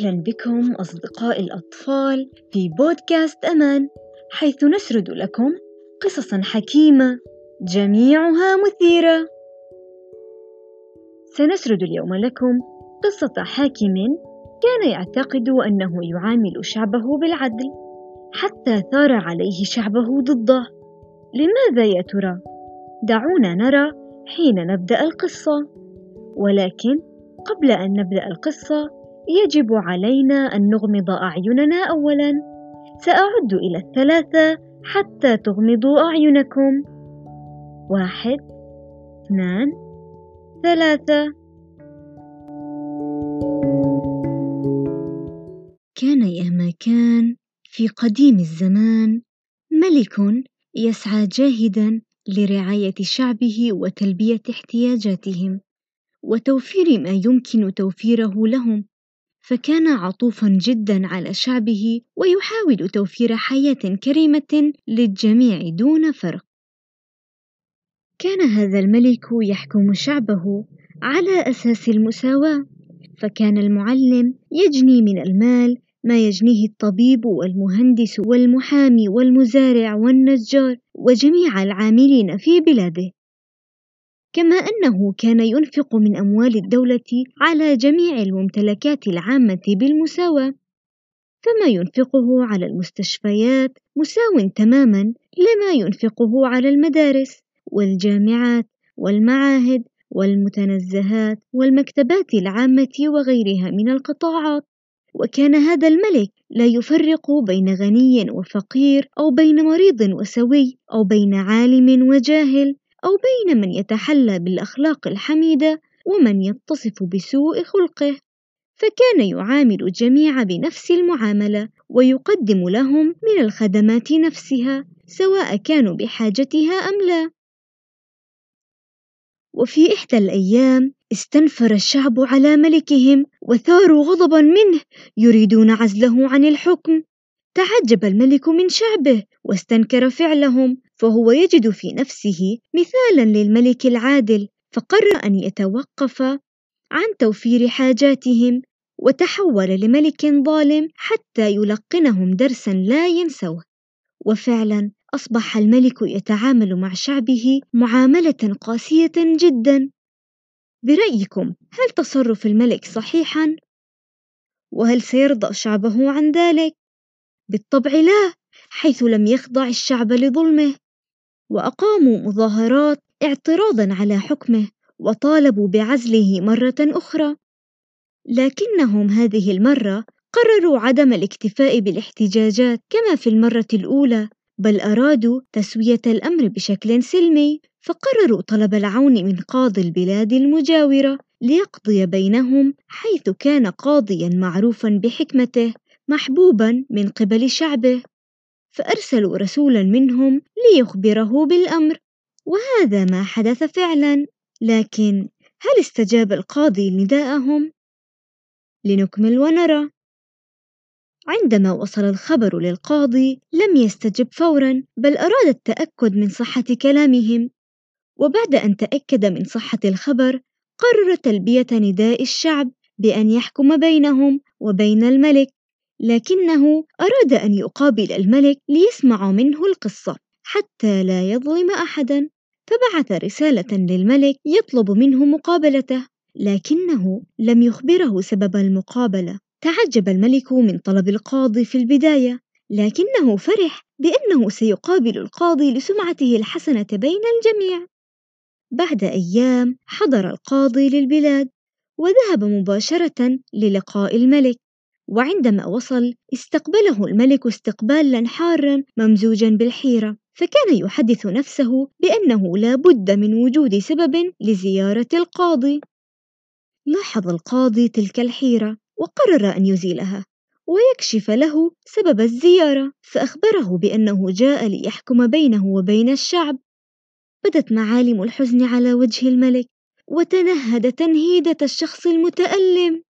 أهلا بكم أصدقاء الأطفال في بودكاست أمان حيث نسرد لكم قصصا حكيمة جميعها مثيرة. سنسرد اليوم لكم قصة حاكم كان يعتقد أنه يعامل شعبه بالعدل حتى ثار عليه شعبه ضده. لماذا يا ترى؟ دعونا نرى حين نبدأ القصة. ولكن قبل أن نبدأ القصة يجب علينا أن نغمض أعيننا أولا. سأعد إلى الثلاثة حتى تغمضوا أعينكم. واحد اثنان ثلاثة. كان يا ما كان في قديم الزمان ملك يسعى جاهدا لرعاية شعبه وتلبية احتياجاتهم وتوفير ما يمكن توفيره لهم. فكان عطوفا جدا على شعبه ويحاول توفير حياة كريمة للجميع دون فرق. كان هذا الملك يحكم شعبه على أساس المساواة، فكان المعلم يجني من المال ما يجنيه الطبيب والمهندس والمحامي والمزارع والنجار وجميع العاملين في بلاده كما أنه كان ينفق من أموال الدولة على جميع الممتلكات العامة بالمساواة فما ينفقه على المستشفيات مساو تماما لما ينفقه على المدارس والجامعات والمعاهد والمتنزهات والمكتبات العامة وغيرها من القطاعات. وكان هذا الملك لا يفرق بين غني وفقير أو بين مريض وسوي أو بين عالم وجاهل. أو بين من يتحلى بالأخلاق الحميدة ومن يتصف بسوء خلقه فكان يعامل الجميع بنفس المعاملة ويقدم لهم من الخدمات نفسها سواء كانوا بحاجتها أم لا. وفي إحدى الأيام استنفر الشعب على ملكهم وثاروا غضبا منه يريدون عزله عن الحكم. تعجب الملك من شعبه واستنكر فعلهم فهو يجد في نفسه مثالا للملك العادل فقرر أن يتوقف عن توفير حاجاتهم وتحول لملك ظالم حتى يلقنهم درسا لا ينسوه. وفعلا أصبح الملك يتعامل مع شعبه معاملة قاسية جدا. برأيكم هل تصرف الملك صحيحا؟ وهل سيرضى شعبه عن ذلك؟ بالطبع لا حيث لم يخضع الشعب لظلمه. وأقاموا مظاهرات اعتراضا على حكمه وطالبوا بعزله مرة أخرى. لكنهم هذه المرة قرروا عدم الاكتفاء بالاحتجاجات كما في المرة الأولى بل أرادوا تسوية الأمر بشكل سلمي. فقرروا طلب العون من قاضي البلاد المجاورة ليقضي بينهم حيث كان قاضيا معروفا بحكمته. محبوبا من قبل شعبه فأرسلوا رسولا منهم ليخبره بالأمر. وهذا ما حدث فعلا لكن هل استجاب القاضي نداءهم؟ لنكمل ونرى. عندما وصل الخبر للقاضي لم يستجب فورا بل أراد التأكد من صحة كلامهم. وبعد أن تأكد من صحة الخبر قرر تلبية نداء الشعب بأن يحكم بينهم وبين الملك. لكنه أراد أن يقابل الملك ليسمع منه القصة حتى لا يظلم أحدا. فبعث رسالة للملك يطلب منه مقابلته لكنه لم يخبره سبب المقابلة. تعجب الملك من طلب القاضي في البداية لكنه فرح بأنه سيقابل القاضي لسمعته الحسنة بين الجميع. بعد أيام حضر القاضي للبلاد وذهب مباشرة للقاء الملك. وعندما وصل استقبله الملك استقبالا حارا ممزوجا بالحيرة فكان يحدث نفسه بأنه لا بد من وجود سبب لزيارة القاضي. لاحظ القاضي تلك الحيرة وقرر أن يزيلها ويكشف له سبب الزيارة فأخبره بأنه جاء ليحكم بينه وبين الشعب. بدت معالم الحزن على وجه الملك وتنهد تنهيدة الشخص المتألم.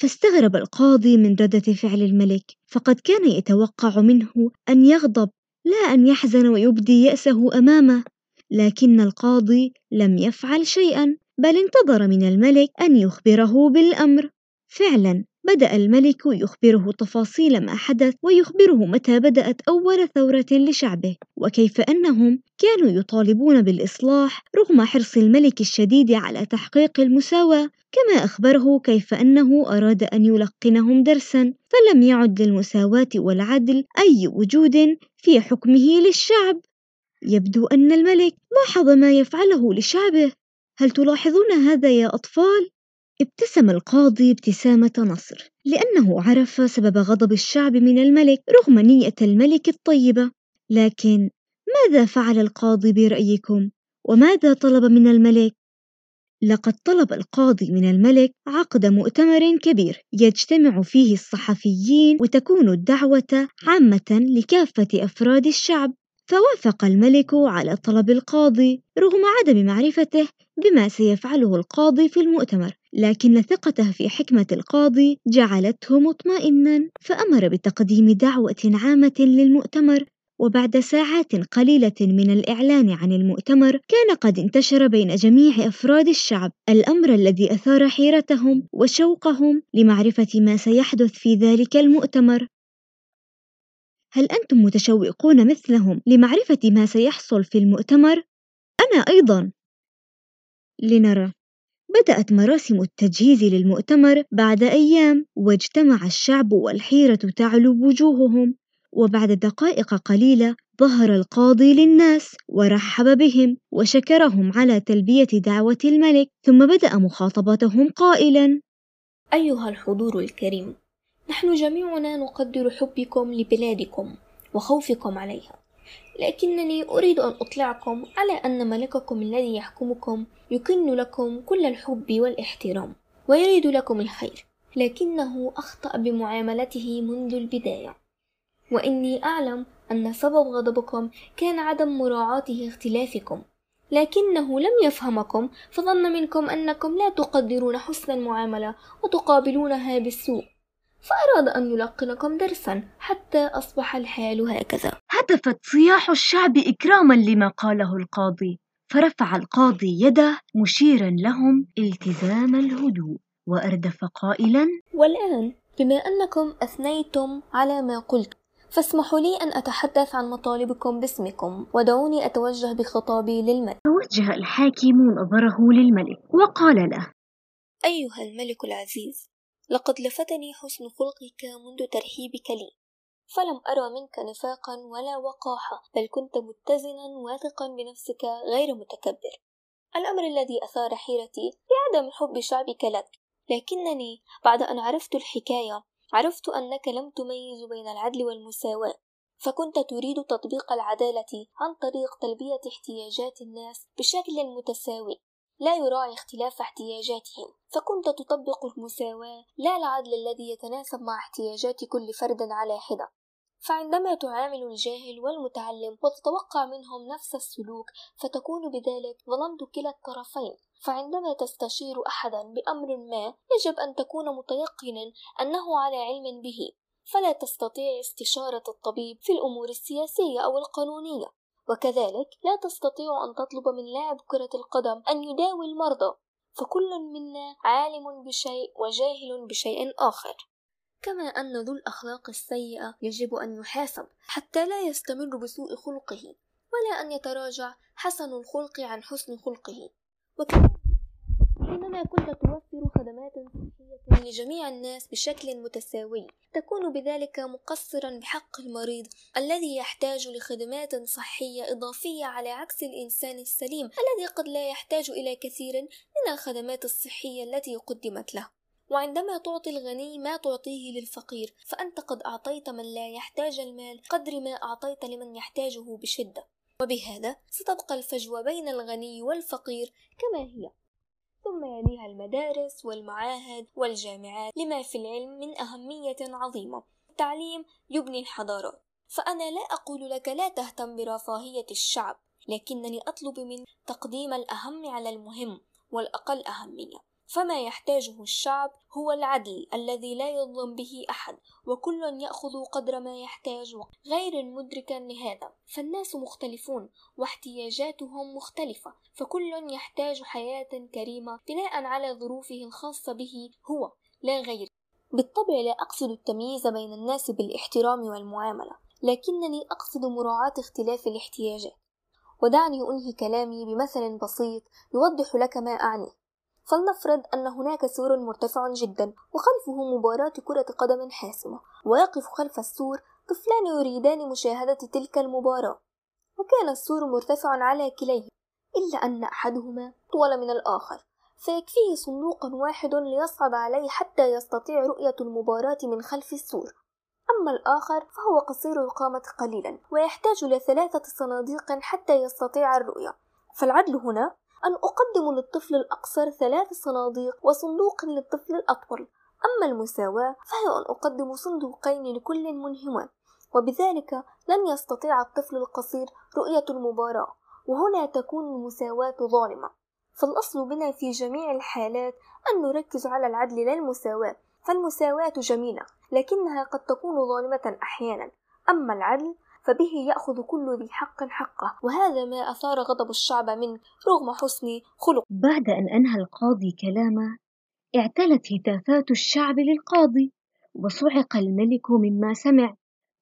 فاستغرب القاضي من ردة فعل الملك فقد كان يتوقع منه أن يغضب لا أن يحزن ويبدي يأسه أمامه. لكن القاضي لم يفعل شيئا بل انتظر من الملك أن يخبره بالأمر. فعلا بدأ الملك يخبره تفاصيل ما حدث ويخبره متى بدأت أول ثورة لشعبه وكيف أنهم كانوا يطالبون بالإصلاح رغم حرص الملك الشديد على تحقيق المساواة. كما أخبره كيف أنه أراد أن يلقنهم درسا فلم يعد للمساواة والعدل أي وجود في حكمه للشعب. يبدو أن الملك لاحظ ما يفعله لشعبه. هل تلاحظون هذا يا أطفال؟ ابتسم القاضي ابتسامة نصر لأنه عرف سبب غضب الشعب من الملك رغم نية الملك الطيبة لكن ماذا فعل القاضي برأيكم؟ وماذا طلب من الملك؟ لقد طلب القاضي من الملك عقد مؤتمر كبير يجتمع فيه الصحفيين وتكون الدعوة عامة لكافة أفراد الشعب فوافق الملك على طلب القاضي رغم عدم معرفته بما سيفعله القاضي في المؤتمر لكن ثقته في حكمة القاضي جعلته مطمئنا فأمر بتقديم دعوة عامة للمؤتمر. وبعد ساعات قليلة من الإعلان عن المؤتمر كان قد انتشر بين جميع أفراد الشعب الأمر الذي أثار حيرتهم وشوقهم لمعرفة ما سيحدث في ذلك المؤتمر. هل أنتم متشوقون مثلهم لمعرفة ما سيحصل في المؤتمر؟ أنا أيضا. لنرى. بدأت مراسم التجهيز للمؤتمر بعد أيام واجتمع الشعب والحيرة تعلو وجوههم. وبعد دقائق قليلة ظهر القاضي للناس ورحب بهم وشكرهم على تلبية دعوة الملك ثم بدأ مخاطبتهم قائلا أيها الحضور الكريم نحن جميعنا نقدر حبكم لبلادكم وخوفكم عليها. لكنني أريد أن أطلعكم على أن ملككم الذي يحكمكم يكن لكم كل الحب والاحترام ويريد لكم الخير لكنه أخطأ بمعاملته منذ البداية. وإني أعلم أن سبب غضبكم كان عدم مراعاته اختلافكم لكنه لم يفهمكم فظن منكم أنكم لا تقدرون حسن المعاملة وتقابلونها بالسوء فأراد أن يلقنكم درسا حتى أصبح الحال هكذا. هتفت صياح الشعب إكراما لما قاله القاضي. فرفع القاضي يده مشيرا لهم التزام الهدوء وأردف قائلا والآن بما أنكم أثنيتم على ما قلت فاسمحوا لي أن أتحدث عن مطالبكم باسمكم ودعوني أتوجه بخطابي للملك. توجه الحاكم نظره للملك وقال له أيها الملك العزيز لقد لفتني حسن خلقك منذ ترحيبك لي. فلم أرى منك نفاقا ولا وقاحة بل كنت متزنا واثقا بنفسك غير متكبر. الأمر الذي أثار حيرتي بعدم حب شعبك لك لكنني بعد أن عرفت الحكاية عرفت أنك لم تميز بين العدل والمساواة فكنت تريد تطبيق العدالة عن طريق تلبية احتياجات الناس بشكل متساوي. لا يراعي اختلاف احتياجاتهم فكنت تطبق المساواة لا العدل الذي يتناسب مع احتياجات كل فرد على حدة. فعندما تعامل الجاهل والمتعلم وتتوقع منهم نفس السلوك فتكون بذلك ظلمت كلا الطرفين. فعندما تستشير أحدا بأمر ما يجب أن تكون متيقنا أنه على علم به. فلا تستطيع استشارة الطبيب في الأمور السياسية أو القانونية. وكذلك لا تستطيع أن تطلب من لاعب كرة القدم أن يداوي المرضى فكل منا عالم بشيء وجاهل بشيء آخر. كما أن ذو الأخلاق السيئة يجب أن يحاسب حتى لا يستمر بسوء خلقه ولا أن يتراجع حسن الخلق عن حسن خلقه. وكذلك حينما كنت توفر خدمات لجميع الناس بشكل متساوي. تكون بذلك مقصرا بحق المريض الذي يحتاج لخدمات صحية إضافية على عكس الإنسان السليم الذي قد لا يحتاج إلى كثير من الخدمات الصحية التي قدمت له. وعندما تعطي الغني ما تعطيه للفقير فأنت قد أعطيت من لا يحتاج المال قدر ما أعطيت لمن يحتاجه بشدة. وبهذا ستبقى الفجوة بين الغني والفقير كما هي. ثم يليها المدارس والمعاهد والجامعات لما في العلم من أهمية عظيمة. التعليم يبني الحضارات. فأنا لا أقول لك لا تهتم برفاهية الشعب لكنني أطلب من تقديم الأهم على المهم والأقل أهمية. فما يحتاجه الشعب هو العدل الذي لا يظلم به أحد وكل يأخذ قدر ما يحتاج غير مدركا لهذا. فالناس مختلفون واحتياجاتهم مختلفة فكل يحتاج حياة كريمة بناء على ظروفه الخاصة به هو لا غير بالطبع لا أقصد التمييز بين الناس بالاحترام والمعاملة لكنني أقصد مراعاة اختلاف الاحتياجات. ودعني أنهي كلامي بمثل بسيط يوضح لك ما أعني. فلنفرض أن هناك سور مرتفع جدا وخلفه مباراة كرة قدم حاسمة. ويقف خلف السور طفلان يريدان مشاهدة تلك المباراة. وكان السور مرتفعا على كليه إلا أن أحدهما طول من الآخر. فيكفيه صندوق واحد ليصعد عليه حتى يستطيع رؤية المباراة من خلف السور. أما الآخر فهو قصير القامة قليلا ويحتاج لثلاثة صناديق حتى يستطيع الرؤية. فالعدل هنا أن أقدم للطفل الأقصر ثلاث صناديق وصندوق للطفل الأطول. أما المساواة فهي أن أقدم صندوقين لكل منهما وبذلك لن يستطيع الطفل القصير رؤية المباراة وهنا تكون المساواة ظالمة. فالأصل بنا في جميع الحالات أن نركز على العدل لا المساواة فالمساواة جميلة لكنها قد تكون ظالمة أحيانا. أما العدل فبه يأخذ كل ذي حق حقه وهذا ما أثار غضب الشعب منه رغم حسن خلق بعد أن أنهى القاضي كلامه اعتلت هتافات الشعب للقاضي وصعق الملك مما سمع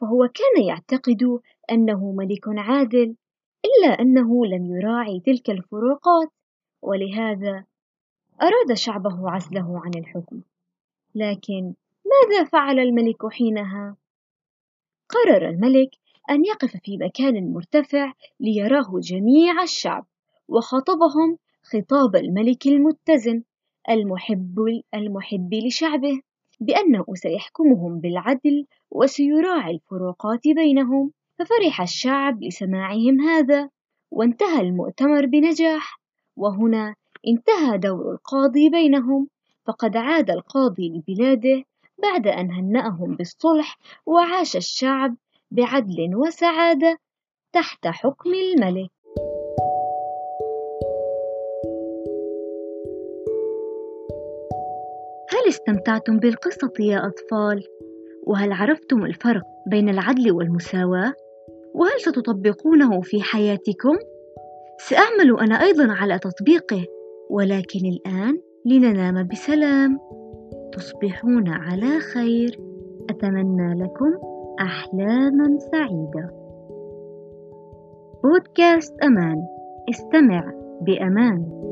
فهو كان يعتقد أنه ملك عادل إلا أنه لم يراعي تلك الفروقات ولهذا أراد شعبه عزله عن الحكم. لكن ماذا فعل الملك حينها؟ قرر الملك أن يقف في مكان مرتفع ليراه جميع الشعب وخاطبهم خطاب الملك المتزن المحب المحب لشعبه بأنه سيحكمهم بالعدل وسيراعي الفروقات بينهم. ففرح الشعب لسماعهم هذا وانتهى المؤتمر بنجاح. وهنا انتهى دور القاضي بينهم فقد عاد القاضي لبلاده بعد أن هنأهم بالصلح وعاش الشعب بعدل وسعادة تحت حكم الملك هل استمتعتم بالقصة يا أطفال؟ وهل عرفتم الفرق بين العدل والمساواة؟ وهل ستطبقونه في حياتكم؟ سأعمل أنا أيضا على تطبيقه ولكن الآن لننام بسلام تصبحون على خير أتمنى لكم أحلاما سعيدة. بودكاست أمان. استمع بأمان.